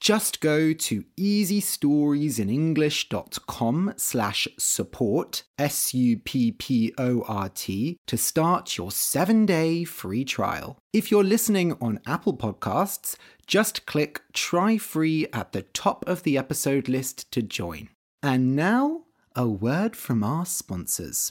Just go to easystoriesinenglish.com slash support, S-U-P-P-O-R-T, to start your seven-day free trial. If you're listening on Apple Podcasts, just click Try Free at the top of the episode list to join. And now, a word from our sponsors.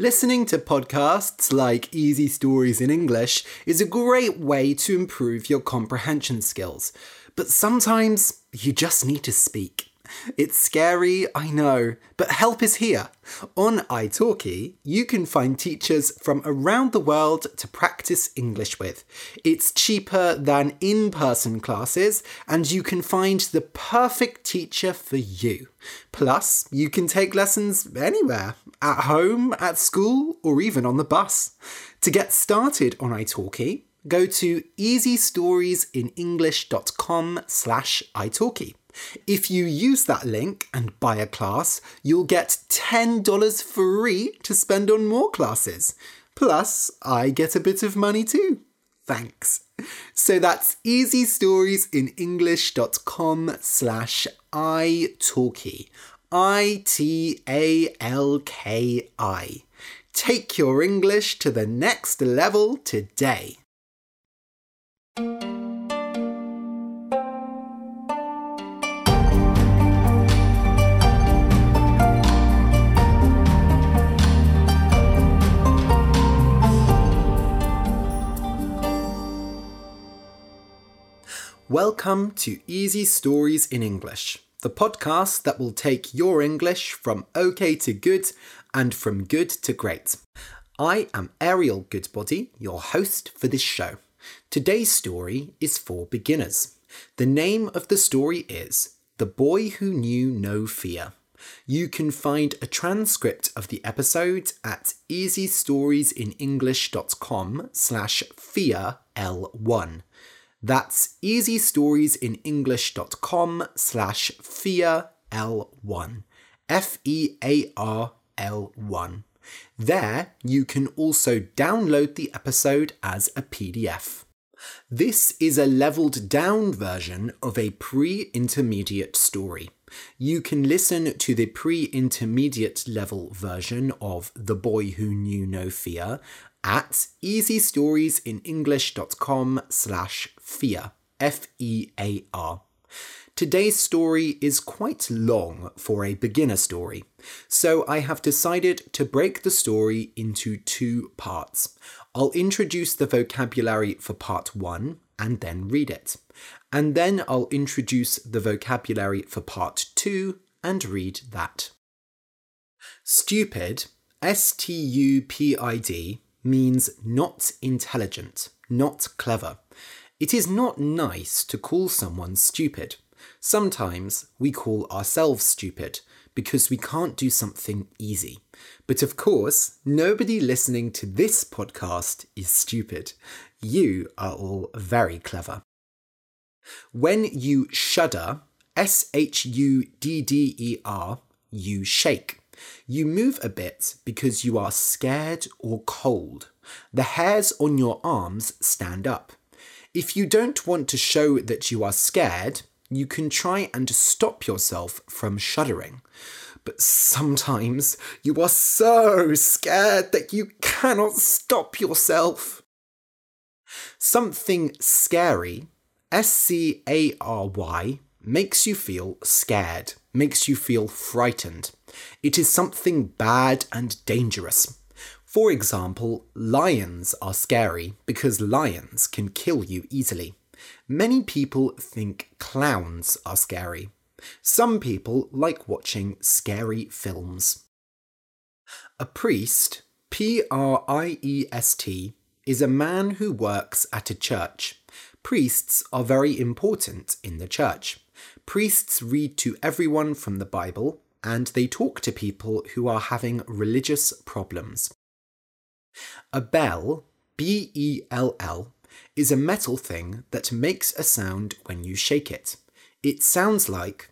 Listening to podcasts like Easy Stories in English is a great way to improve your comprehension skills, but sometimes you just need to speak. It's scary, I know, but help is here. On italki, you can find teachers from around the world to practice English with. It's cheaper than in person classes, and you can find the perfect teacher for you. Plus, you can take lessons anywhere at home, at school, or even on the bus. To get started on italki, go to easystoriesinenglish.com slash italki. If you use that link and buy a class, you'll get $10 free to spend on more classes. Plus, I get a bit of money too. Thanks. So that's easystoriesinenglish.com slash italki. I-T-A-L-K-I. Take your English to the next level today. Welcome to Easy Stories in English, the podcast that will take your English from okay to good and from good to great. I am Ariel Goodbody, your host for this show. Today's story is for beginners. The name of the story is The Boy Who Knew No Fear. You can find a transcript of the episode at easystoriesinenglish.com slash fear L1. That's easystoriesinenglish.com slash fear L1. F E A R L 1. There, you can also download the episode as a PDF. This is a leveled down version of a pre intermediate story. You can listen to the pre intermediate level version of The Boy Who Knew No Fear at easystoriesinenglish.com slash fear. F E A R. Today's story is quite long for a beginner story, so I have decided to break the story into two parts. I'll introduce the vocabulary for part one and then read it. And then I'll introduce the vocabulary for part two and read that. Stupid, S T U P I D, means not intelligent, not clever. It is not nice to call someone stupid. Sometimes we call ourselves stupid because we can't do something easy. But of course, nobody listening to this podcast is stupid. You are all very clever. When you shudder, S H U D D E R, you shake. You move a bit because you are scared or cold. The hairs on your arms stand up. If you don't want to show that you are scared, you can try and stop yourself from shuddering. But sometimes you are so scared that you cannot stop yourself. Something scary, S C A R Y, makes you feel scared, makes you feel frightened. It is something bad and dangerous. For example, lions are scary because lions can kill you easily. Many people think clowns are scary. Some people like watching scary films. A priest, P R I E S T, is a man who works at a church. Priests are very important in the church. Priests read to everyone from the Bible and they talk to people who are having religious problems. A bell, B E L L, is a metal thing that makes a sound when you shake it. It sounds like.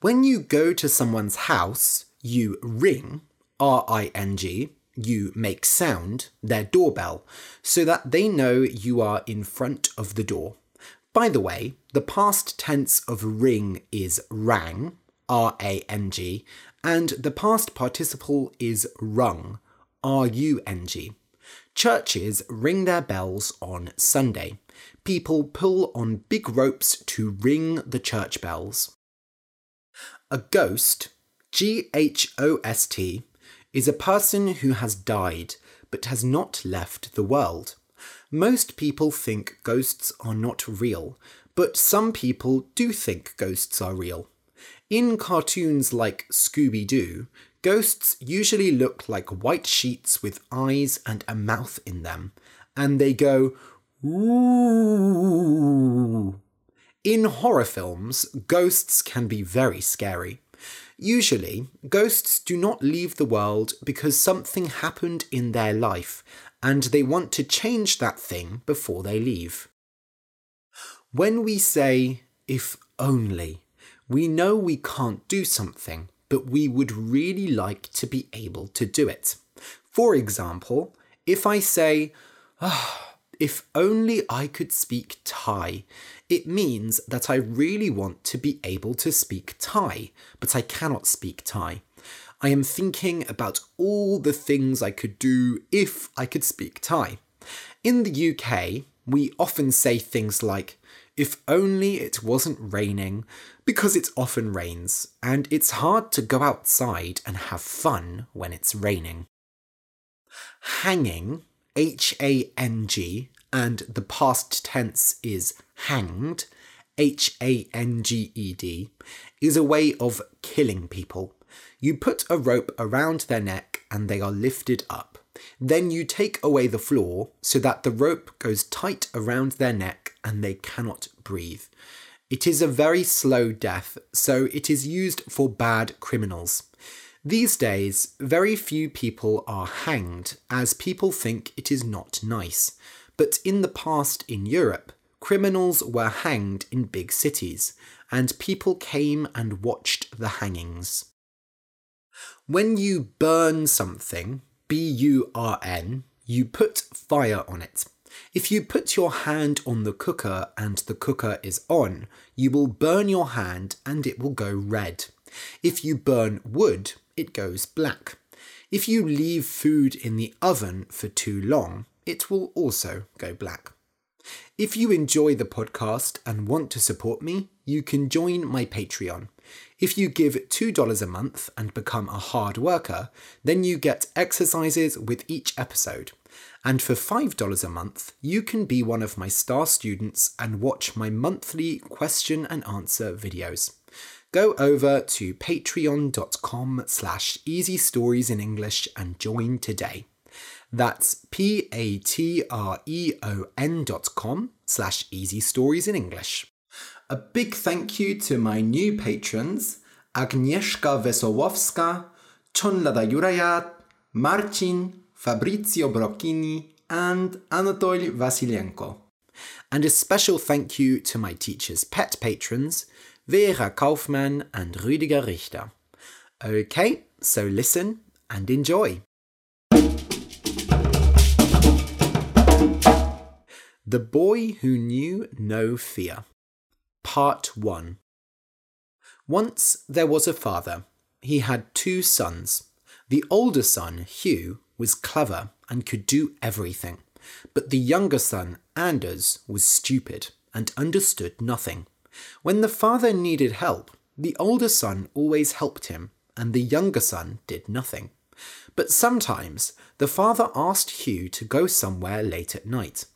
When you go to someone's house, you ring, R I N G, you make sound, their doorbell, so that they know you are in front of the door. By the way, the past tense of ring is rang, R A N G, and the past participle is rung, R U N G. Churches ring their bells on Sunday. People pull on big ropes to ring the church bells. A ghost, G H O S T, is a person who has died but has not left the world. Most people think ghosts are not real, but some people do think ghosts are real. In cartoons like Scooby Doo, ghosts usually look like white sheets with eyes and a mouth in them, and they go, ooh. In horror films, ghosts can be very scary. Usually, ghosts do not leave the world because something happened in their life and they want to change that thing before they leave. When we say, if only, we know we can't do something, but we would really like to be able to do it. For example, if I say, oh, if only I could speak Thai, it means that I really want to be able to speak Thai, but I cannot speak Thai. I am thinking about all the things I could do if I could speak Thai. In the UK, we often say things like, if only it wasn't raining, because it often rains, and it's hard to go outside and have fun when it's raining. Hanging, H A N G, and the past tense is hanged, H A N G E D, is a way of killing people. You put a rope around their neck and they are lifted up. Then you take away the floor so that the rope goes tight around their neck and they cannot breathe. It is a very slow death, so it is used for bad criminals. These days, very few people are hanged as people think it is not nice. But in the past in Europe, criminals were hanged in big cities, and people came and watched the hangings. When you burn something, B U R N, you put fire on it. If you put your hand on the cooker and the cooker is on, you will burn your hand and it will go red. If you burn wood, it goes black. If you leave food in the oven for too long, it will also go black. If you enjoy the podcast and want to support me, you can join my Patreon. If you give $2 a month and become a hard worker, then you get exercises with each episode. And for $5 a month, you can be one of my star students and watch my monthly question and answer videos. Go over to patreon.com slash easy stories in English and join today. That's p-a-t-r-e-o-n dot com slash easy stories in English. A big thank you to my new patrons, Agnieszka Wesołowska, Chonlada Jurajat, Marcin, Fabrizio Brocchini, and Anatoly Vasilienko. And a special thank you to my teacher's pet patrons, Vera Kaufmann and Rüdiger Richter. Okay, so listen and enjoy. The Boy Who Knew No Fear. Part 1. Once there was a father. he had two sons. The older son, Hugh, was clever and could do everything, but the younger son, Anders, was stupid and understood nothing. When the father needed help, the older son always helped him, and the younger son did nothing. But sometimes the father asked Hugh to go somewhere late at night,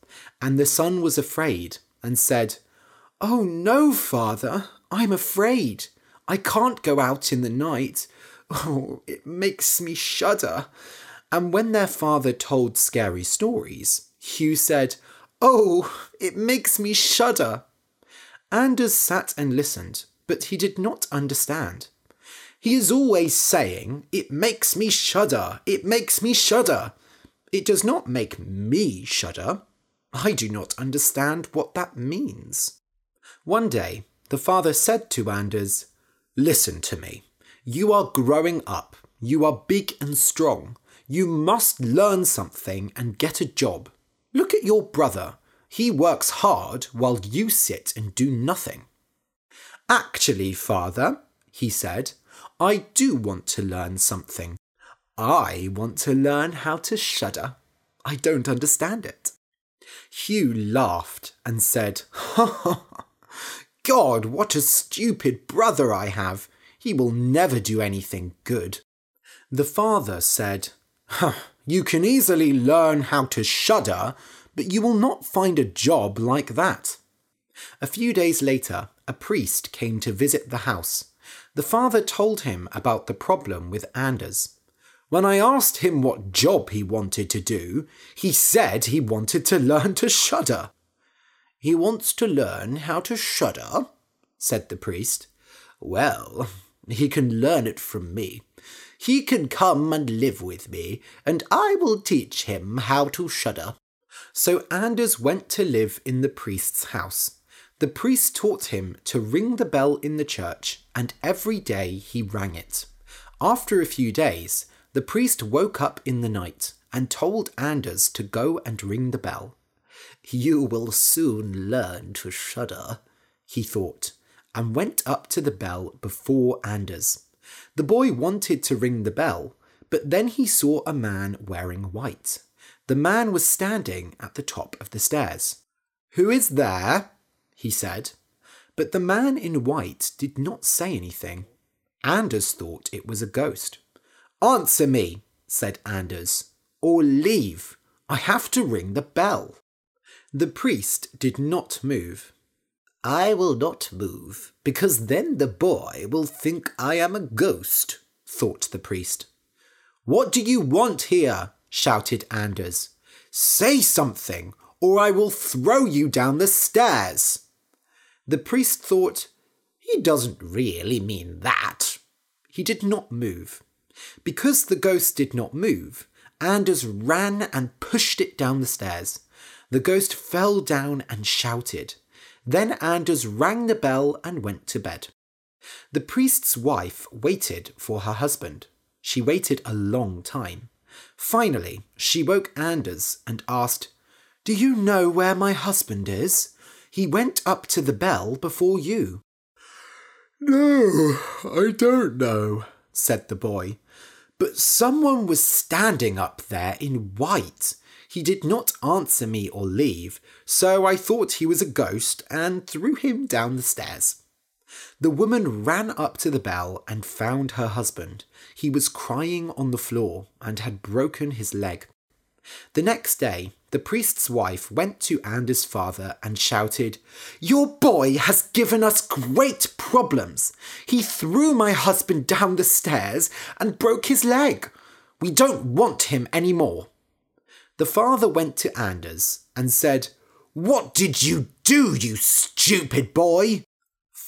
and the son was afraid and said, Oh no, father, I'm afraid. I can't go out in the night. Oh, it makes me shudder. And when their father told scary stories, Hugh said, Oh, it makes me shudder. Anders sat and listened, but he did not understand. He is always saying, It makes me shudder, it makes me shudder. It does not make me shudder. I do not understand what that means. One day, the father said to Anders, Listen to me. You are growing up. You are big and strong. You must learn something and get a job. Look at your brother. He works hard while you sit and do nothing. Actually, father, he said, I do want to learn something. I want to learn how to shudder. I don't understand it. Hugh laughed and said, Ha ha. God, what a stupid brother I have! He will never do anything good. The father said, huh, You can easily learn how to shudder, but you will not find a job like that. A few days later, a priest came to visit the house. The father told him about the problem with Anders. When I asked him what job he wanted to do, he said he wanted to learn to shudder. He wants to learn how to shudder, said the priest. Well, he can learn it from me. He can come and live with me, and I will teach him how to shudder. So Anders went to live in the priest's house. The priest taught him to ring the bell in the church, and every day he rang it. After a few days, the priest woke up in the night and told Anders to go and ring the bell. You will soon learn to shudder, he thought, and went up to the bell before Anders. The boy wanted to ring the bell, but then he saw a man wearing white. The man was standing at the top of the stairs. Who is there? he said. But the man in white did not say anything. Anders thought it was a ghost. Answer me, said Anders, or leave. I have to ring the bell. The priest did not move. I will not move, because then the boy will think I am a ghost, thought the priest. What do you want here? Shouted Anders. Say something, or I will throw you down the stairs. The priest thought, he doesn't really mean that. He did not move. Because the ghost did not move, Anders ran and pushed it down the stairs. The ghost fell down and shouted. Then Anders rang the bell and went to bed. The priest's wife waited for her husband. She waited a long time. Finally, she woke Anders and asked, Do you know where my husband is? He went up to the bell before you. No, I don't know, said the boy. But someone was standing up there in white. He did not answer me or leave, so I thought he was a ghost and threw him down the stairs. The woman ran up to the bell and found her husband. He was crying on the floor and had broken his leg. The next day, the priest's wife went to Anders' father and shouted, Your boy has given us great problems. He threw my husband down the stairs and broke his leg. We don't want him any more. The father went to Anders and said, What did you do, you stupid boy?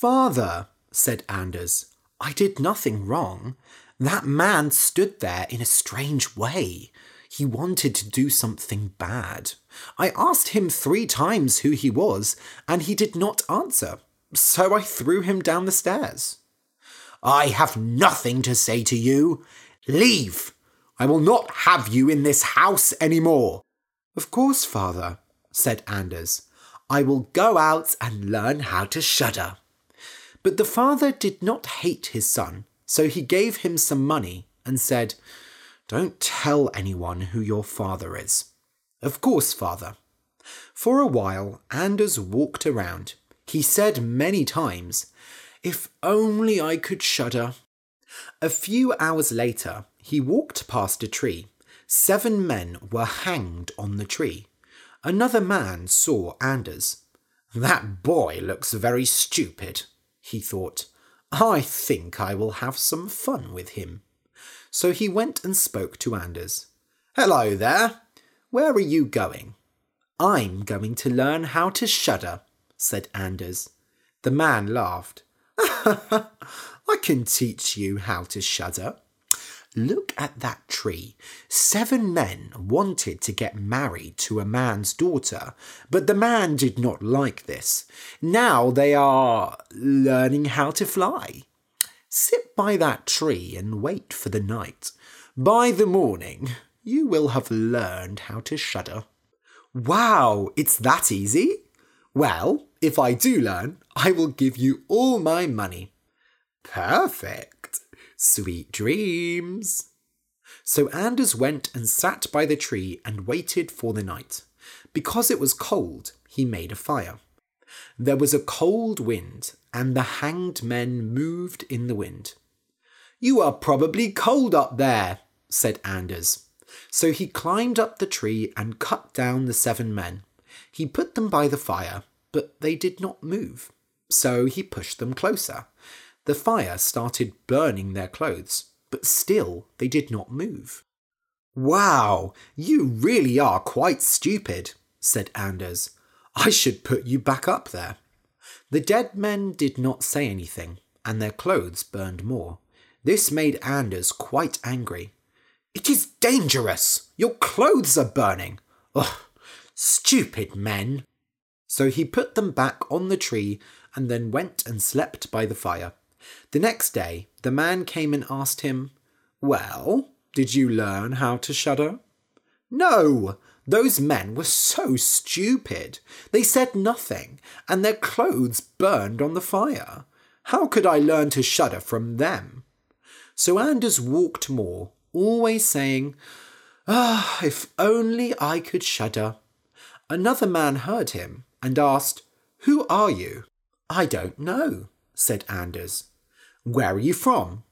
Father, said Anders, I did nothing wrong. That man stood there in a strange way. He wanted to do something bad. I asked him three times who he was, and he did not answer, so I threw him down the stairs. I have nothing to say to you. Leave! I will not have you in this house any more. Of course, father, said Anders. I will go out and learn how to shudder. But the father did not hate his son, So he gave him some money and said, Don't tell anyone who your father is. Of course, father. For a while, Anders walked around. He said many times, If only I could shudder. A few hours later, he walked past a tree. Seven men were hanged on the tree. Another man saw Anders. That boy looks very stupid, he thought. I think I will have some fun with him. So he went and spoke to Anders. Hello there. Where are you going? I'm going to learn how to shudder, said Anders. The man laughed. I can teach you how to shudder. Look at that tree. Seven men wanted to get married to a man's daughter, but the man did not like this. Now they are learning how to fly. Sit by that tree and wait for the night. By the morning, you will have learned how to shudder. Wow, it's that easy? Well, if I do learn, I will give you all my money. Perfect. Sweet dreams. So Anders went and sat by the tree and waited for the night. Because it was cold, he made a fire. There was a cold wind, and the hanged men moved in the wind. You are probably cold up there, said Anders. So he climbed up the tree and cut down the seven men. He put them by the fire, but they did not move. So he pushed them closer. The fire started burning their clothes, but still they did not move. Wow, you really are quite stupid, said Anders. I should put you back up there. The dead men did not say anything, and their clothes burned more. This made Anders quite angry. It is dangerous! Your clothes are burning! Ugh, stupid men! So he put them back on the tree and then went and slept by the fire. The next day, the man came and asked him, Well, did you learn how to shudder? No, those men were so stupid. They said nothing, and their clothes burned on the fire. How could I learn to shudder from them? So Anders walked more, always saying, Ah, if only I could shudder. Another man heard him and asked, Who are you? I don't know, said Anders. Where are you from?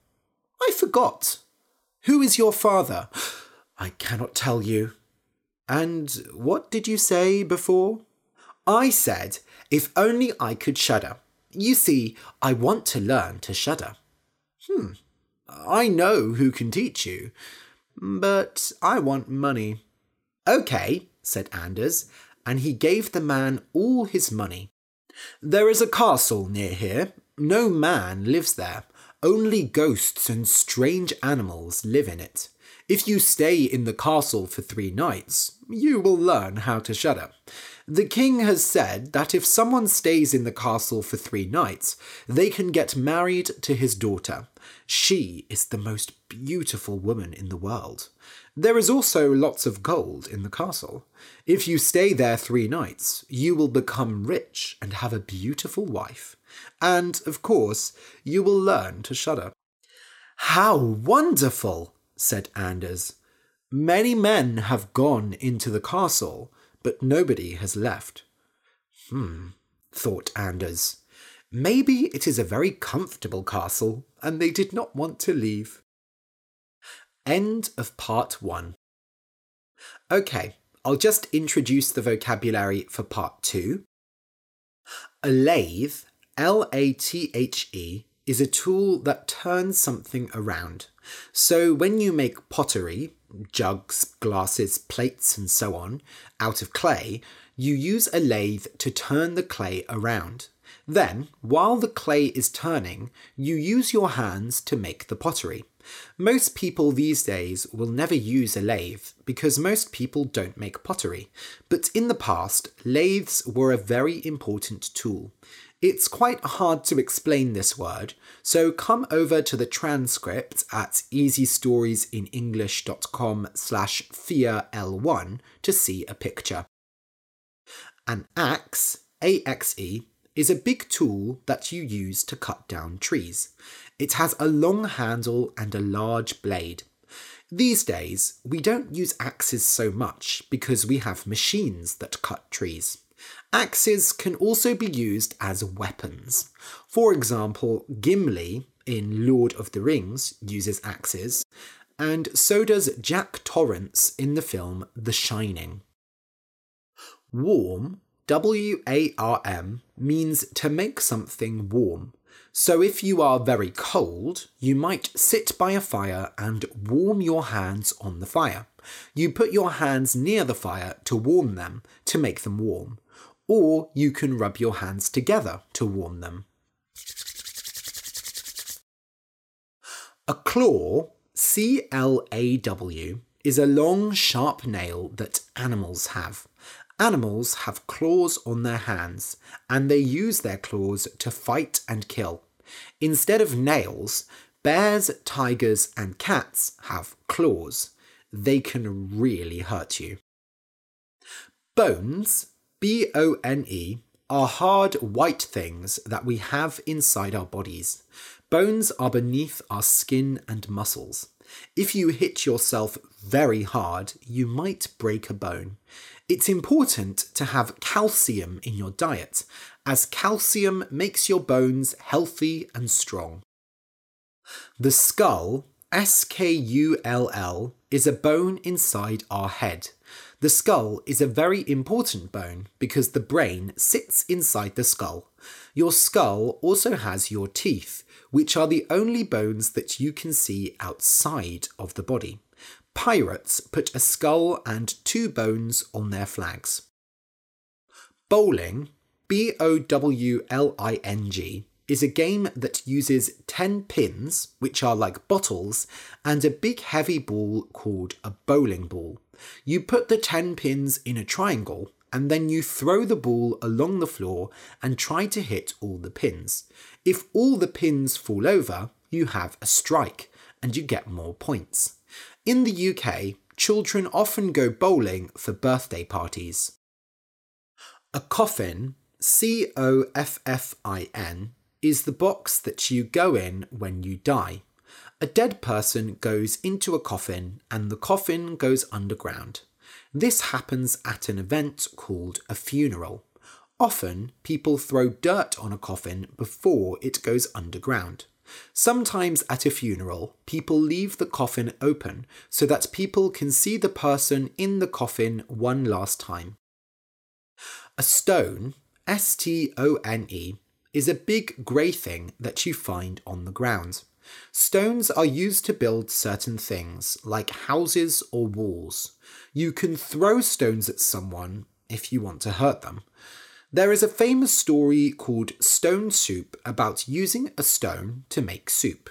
I forgot. Who is your father? I cannot tell you. And what did you say before? I said, if only I could shudder. You see, I want to learn to shudder. Hmm, I know who can teach you, but I want money. Okay, said Anders, and he gave the man all his money. There is a castle near here. No man lives there. Only ghosts and strange animals live in it. If you stay in the castle for three nights, you will learn how to shudder. The king has said that if someone stays in the castle for three nights, they can get married to his daughter. She is the most beautiful woman in the world. There is also lots of gold in the castle. If you stay there three nights, you will become rich and have a beautiful wife. And, of course, you will learn to shudder. How wonderful! said Anders. Many men have gone into the castle, but nobody has left. Hmm, thought Anders. Maybe it is a very comfortable castle, and they did not want to leave. End of part one. Okay, I'll just introduce the vocabulary for part two. A lathe, L A T H E, is a tool that turns something around. So when you make pottery, jugs, glasses, plates, and so on, out of clay, you use a lathe to turn the clay around. Then, while the clay is turning, you use your hands to make the pottery. Most people these days will never use a lathe because most people don't make pottery. But in the past, lathes were a very important tool. It's quite hard to explain this word, so come over to the transcript at easystoriesinenglish.com slash fearl1 to see a picture. An axe, A-X-E, is a big tool that you use to cut down trees. It has a long handle and a large blade. These days, we don't use axes so much because we have machines that cut trees. Axes can also be used as weapons. For example, Gimli in Lord of the Rings uses axes, and so does Jack Torrance in the film The Shining. Warm, W A R M, means to make something warm. So if you are very cold, you might sit by a fire and warm your hands on the fire. You put your hands near the fire to warm them, to make them warm. Or you can rub your hands together to warm them. A claw, C L A W, is a long, sharp nail that animals have. Animals have claws on their hands, and they use their claws to fight and kill. Instead of nails, bears, tigers, and cats have claws. They can really hurt you. Bones, B O N E, are hard white things that we have inside our bodies. Bones are beneath our skin and muscles. If you hit yourself very hard, you might break a bone. It's important to have calcium in your diet, as calcium makes your bones healthy and strong. The skull, S K U L L, is a bone inside our head. The skull is a very important bone because the brain sits inside the skull. Your skull also has your teeth, which are the only bones that you can see outside of the body. Pirates put a skull and two bones on their flags. Bowling, B O W L I N G, is a game that uses 10 pins, which are like bottles, and a big heavy ball called a bowling ball. You put the 10 pins in a triangle and then you throw the ball along the floor and try to hit all the pins. If all the pins fall over, you have a strike and you get more points. In the UK, children often go bowling for birthday parties. A coffin, C O F F I N, is the box that you go in when you die. A dead person goes into a coffin and the coffin goes underground. This happens at an event called a funeral. Often, people throw dirt on a coffin before it goes underground. Sometimes at a funeral, people leave the coffin open so that people can see the person in the coffin one last time. A stone, S T O N E, is a big grey thing that you find on the ground. Stones are used to build certain things, like houses or walls. You can throw stones at someone if you want to hurt them. There is a famous story called Stone Soup about using a stone to make soup.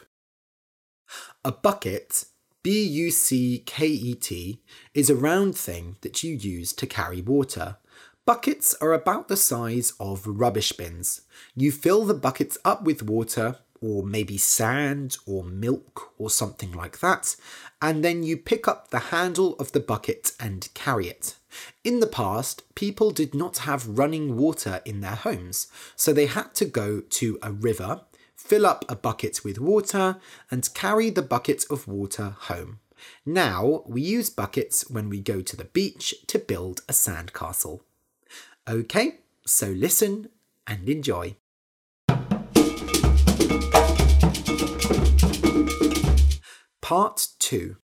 A bucket, B U C K E T, is a round thing that you use to carry water. Buckets are about the size of rubbish bins. You fill the buckets up with water, or maybe sand or milk or something like that, and then you pick up the handle of the bucket and carry it. In the past, people did not have running water in their homes, so they had to go to a river, fill up a bucket with water, and carry the bucket of water home. Now we use buckets when we go to the beach to build a sandcastle. Okay, so listen and enjoy. Part 2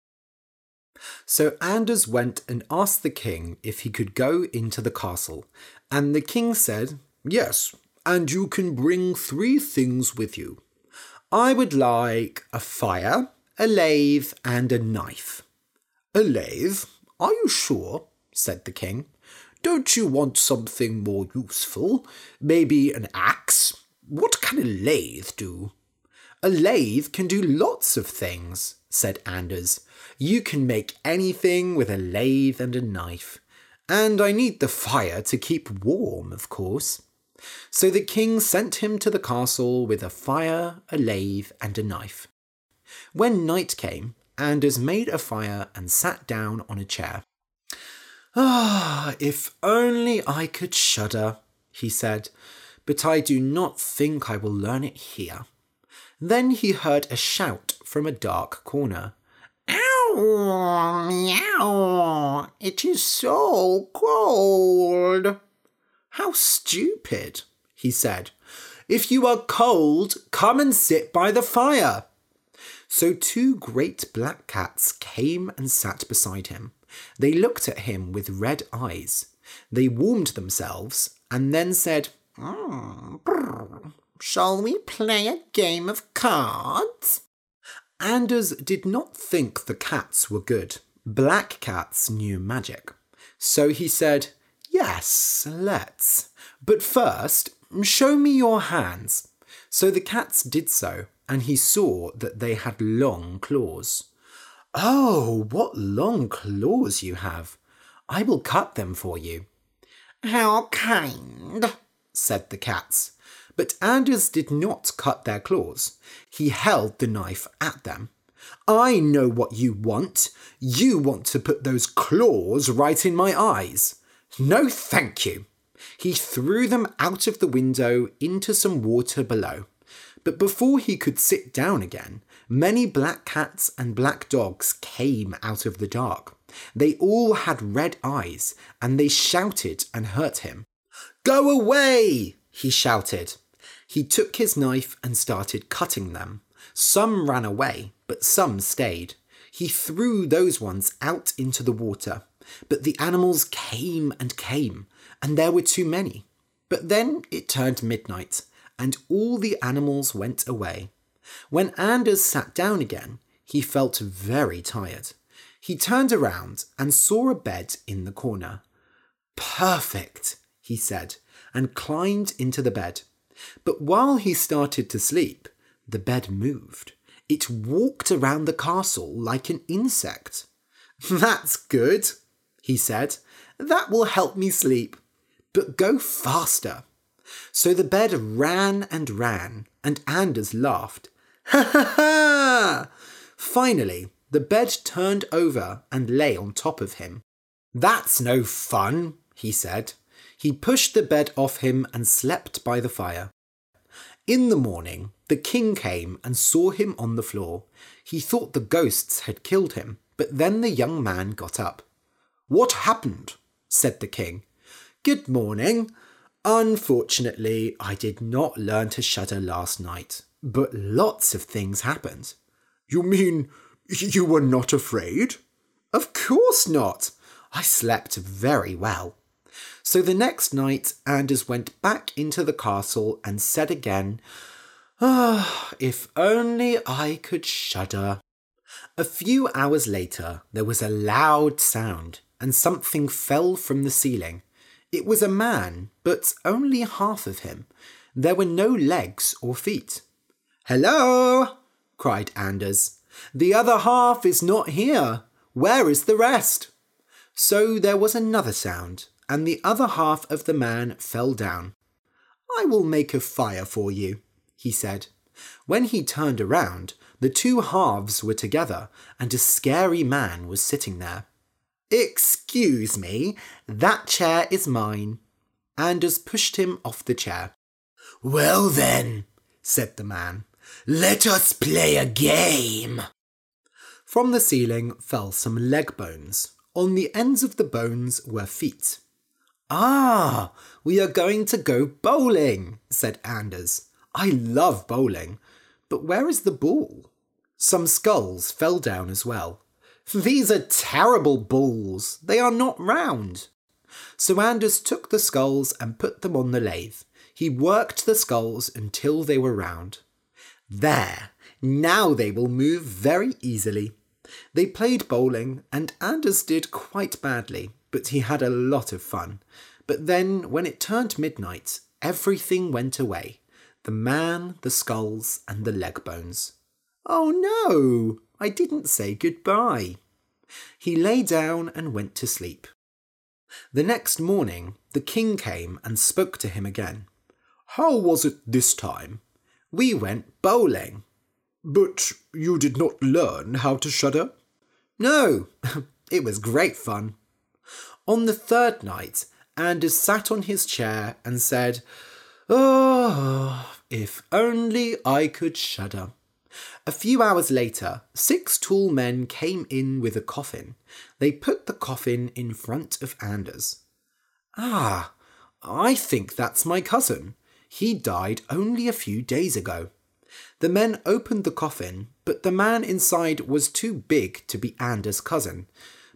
So Anders went and asked the king if he could go into the castle, and the king said, Yes, and you can bring three things with you. I would like a fire, a lathe, and a knife. A lathe? Are you sure? said the king. Don't you want something more useful? Maybe an axe? What can a lathe do? A lathe can do lots of things, said Anders. You can make anything with a lathe and a knife. And I need the fire to keep warm, of course. So the king sent him to the castle with a fire, a lathe, and a knife. When night came, Anders made a fire and sat down on a chair. Ah, if only I could shudder, he said, but I do not think I will learn it here. Then he heard a shout from a dark corner. Ow, meow, it is so cold. How stupid, he said. If you are cold, come and sit by the fire. So two great black cats came and sat beside him. They looked at him with red eyes. They warmed themselves and then said, mm, Shall we play a game of cards? Anders did not think the cats were good. Black cats knew magic. So he said, Yes, let's. But first, show me your hands. So the cats did so, and he saw that they had long claws. Oh, what long claws you have! I will cut them for you. How kind, said the cats. But Anders did not cut their claws. He held the knife at them. I know what you want. You want to put those claws right in my eyes. No, thank you. He threw them out of the window into some water below. But before he could sit down again, many black cats and black dogs came out of the dark. They all had red eyes, and they shouted and hurt him. Go away! he shouted. He took his knife and started cutting them. Some ran away, but some stayed. He threw those ones out into the water. But the animals came and came, and there were too many. But then it turned midnight, and all the animals went away. When Anders sat down again, he felt very tired. He turned around and saw a bed in the corner. Perfect, he said, and climbed into the bed. But while he started to sleep, the bed moved. It walked around the castle like an insect. That's good, he said. That will help me sleep. But go faster. So the bed ran and ran, and Anders laughed. Ha ha ha! Finally, the bed turned over and lay on top of him. That's no fun, he said. He pushed the bed off him and slept by the fire. In the morning, the king came and saw him on the floor. He thought the ghosts had killed him, but then the young man got up. What happened? said the king. Good morning. Unfortunately, I did not learn to shudder last night, but lots of things happened. You mean you were not afraid? Of course not. I slept very well. So the next night, Anders went back into the castle and said again, Ah, oh, if only I could shudder. A few hours later, there was a loud sound, and something fell from the ceiling. It was a man, but only half of him. There were no legs or feet. Hello! cried Anders. The other half is not here. Where is the rest? So there was another sound, and the other half of the man fell down. I will make a fire for you, he said. When he turned around, the two halves were together, and a scary man was sitting there. Excuse me, that chair is mine. Anders pushed him off the chair. Well then, said the man, let us play a game. From the ceiling fell some leg bones. On the ends of the bones were feet. Ah, we are going to go bowling, said Anders. I love bowling, but where is the ball? Some skulls fell down as well. These are terrible balls. They are not round. So Anders took the skulls and put them on the lathe. He worked the skulls until they were round. There, now they will move very easily. They played bowling, and Anders did quite badly, but he had a lot of fun. But then, when it turned midnight, everything went away the man, the skulls, and the leg bones. Oh no, I didn't say goodbye. He lay down and went to sleep. The next morning, the king came and spoke to him again. How was it this time? We went bowling. But you did not learn how to shudder? No, it was great fun. On the third night, Anders sat on his chair and said, Oh, if only I could shudder. A few hours later, six tall men came in with a coffin. They put the coffin in front of Anders. Ah, I think that's my cousin. He died only a few days ago. The men opened the coffin, but the man inside was too big to be Anders' cousin.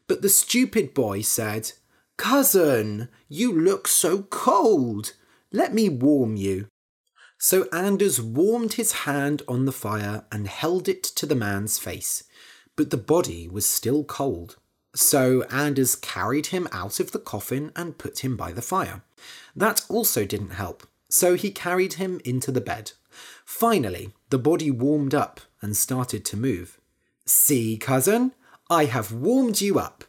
But the stupid boy said, Cousin, you look so cold. Let me warm you. So Anders warmed his hand on the fire and held it to the man's face, but the body was still cold. So Anders carried him out of the coffin and put him by the fire. That also didn't help, so he carried him into the bed. Finally, the body warmed up and started to move. See, cousin, I have warmed you up.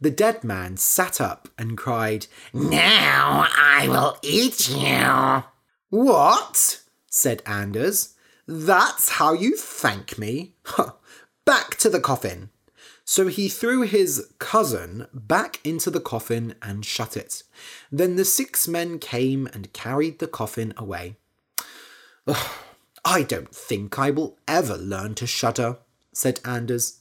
The dead man sat up and cried, Now I will eat you. What? said Anders. That's how you thank me? Back to the coffin. So he threw his cousin back into the coffin and shut it. Then the six men came and carried the coffin away. Ugh, I don't think I will ever learn to shudder, said Anders.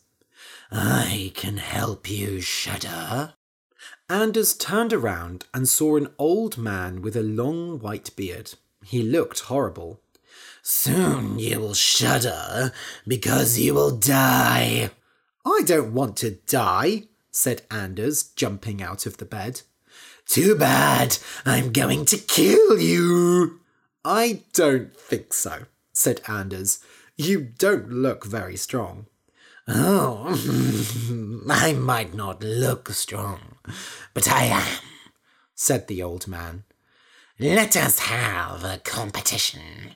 I can help you shudder. Anders turned around and saw an old man with a long white beard. He looked horrible. Soon you will shudder because you will die. I don't want to die, said Anders, jumping out of the bed. Too bad. I'm going to kill you. I don't think so, said Anders. You don't look very strong. Oh, I might not look strong, but I am, said the old man. Let us have a competition.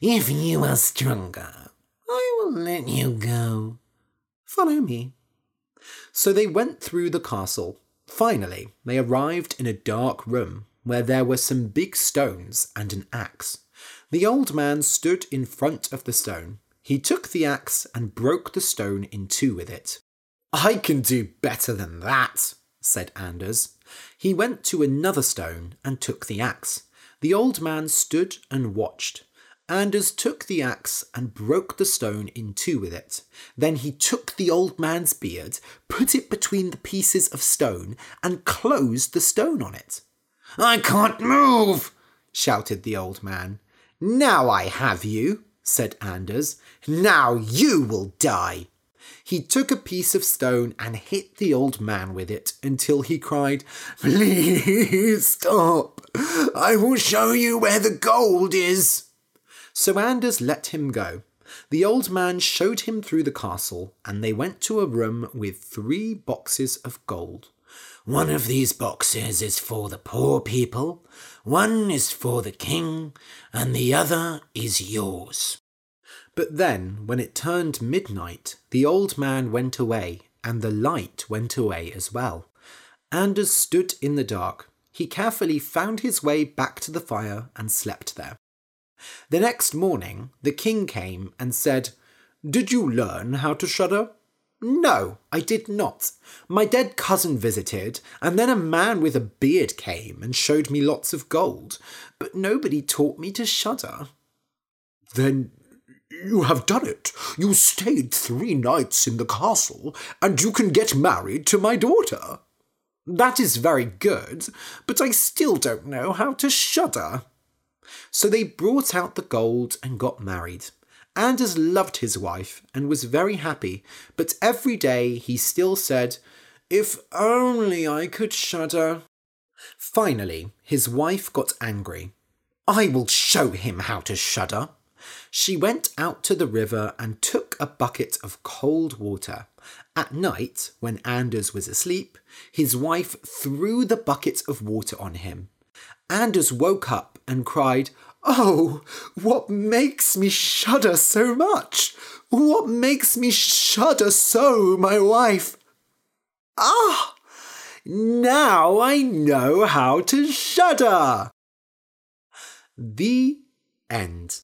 If you are stronger, I will let you go. Follow me. So they went through the castle. Finally, they arrived in a dark room where there were some big stones and an axe. The old man stood in front of the stone. He took the axe and broke the stone in two with it. I can do better than that, said Anders. He went to another stone and took the axe. The old man stood and watched. Anders took the axe and broke the stone in two with it. Then he took the old man's beard, put it between the pieces of stone, and closed the stone on it. I can't move, shouted the old man. Now I have you, said Anders. Now you will die. He took a piece of stone and hit the old man with it until he cried, Please stop. I will show you where the gold is. So Anders let him go. The old man showed him through the castle, and they went to a room with three boxes of gold. One of these boxes is for the poor people, one is for the king, and the other is yours. But then, when it turned midnight, the old man went away, and the light went away as well. Anders stood in the dark. He carefully found his way back to the fire and slept there. The next morning, the king came and said, Did you learn how to shudder? No, I did not. My dead cousin visited, and then a man with a beard came and showed me lots of gold, but nobody taught me to shudder. Then you have done it. You stayed three nights in the castle, and you can get married to my daughter. That is very good, but I still don't know how to shudder. So they brought out the gold and got married. Anders loved his wife and was very happy, but every day he still said, If only I could shudder. Finally, his wife got angry. I will show him how to shudder. She went out to the river and took a bucket of cold water. At night, when Anders was asleep, his wife threw the bucket of water on him. Anders woke up and cried, Oh, what makes me shudder so much? What makes me shudder so, my wife? Ah! Now I know how to shudder! The end.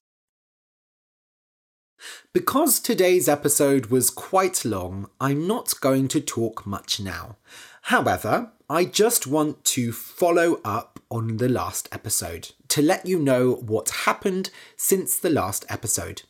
Because today's episode was quite long, I'm not going to talk much now. However, I just want to follow up on the last episode. To let you know what happened since the last episode.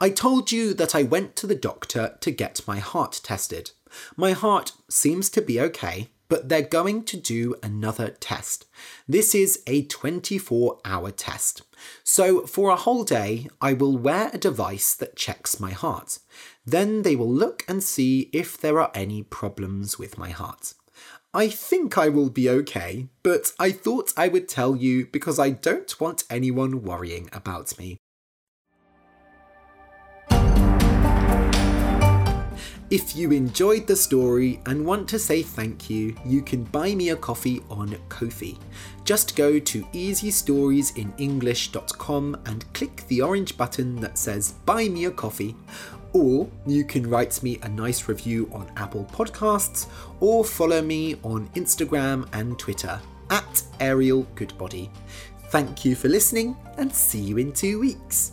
I told you that I went to the doctor to get my heart tested. My heart seems to be okay, but they're going to do another test. This is a 24 hour test. So, for a whole day, I will wear a device that checks my heart. Then they will look and see if there are any problems with my heart. I think I will be okay, but I thought I would tell you because I don't want anyone worrying about me. If you enjoyed the story and want to say thank you, you can buy me a coffee on Ko-fi. Just go to easystoriesinenglish.com and click the orange button that says Buy Me a Coffee, or you can write me a nice review on Apple Podcasts or follow me on Instagram and Twitter at Ariel Goodbody. Thank you for listening and see you in two weeks.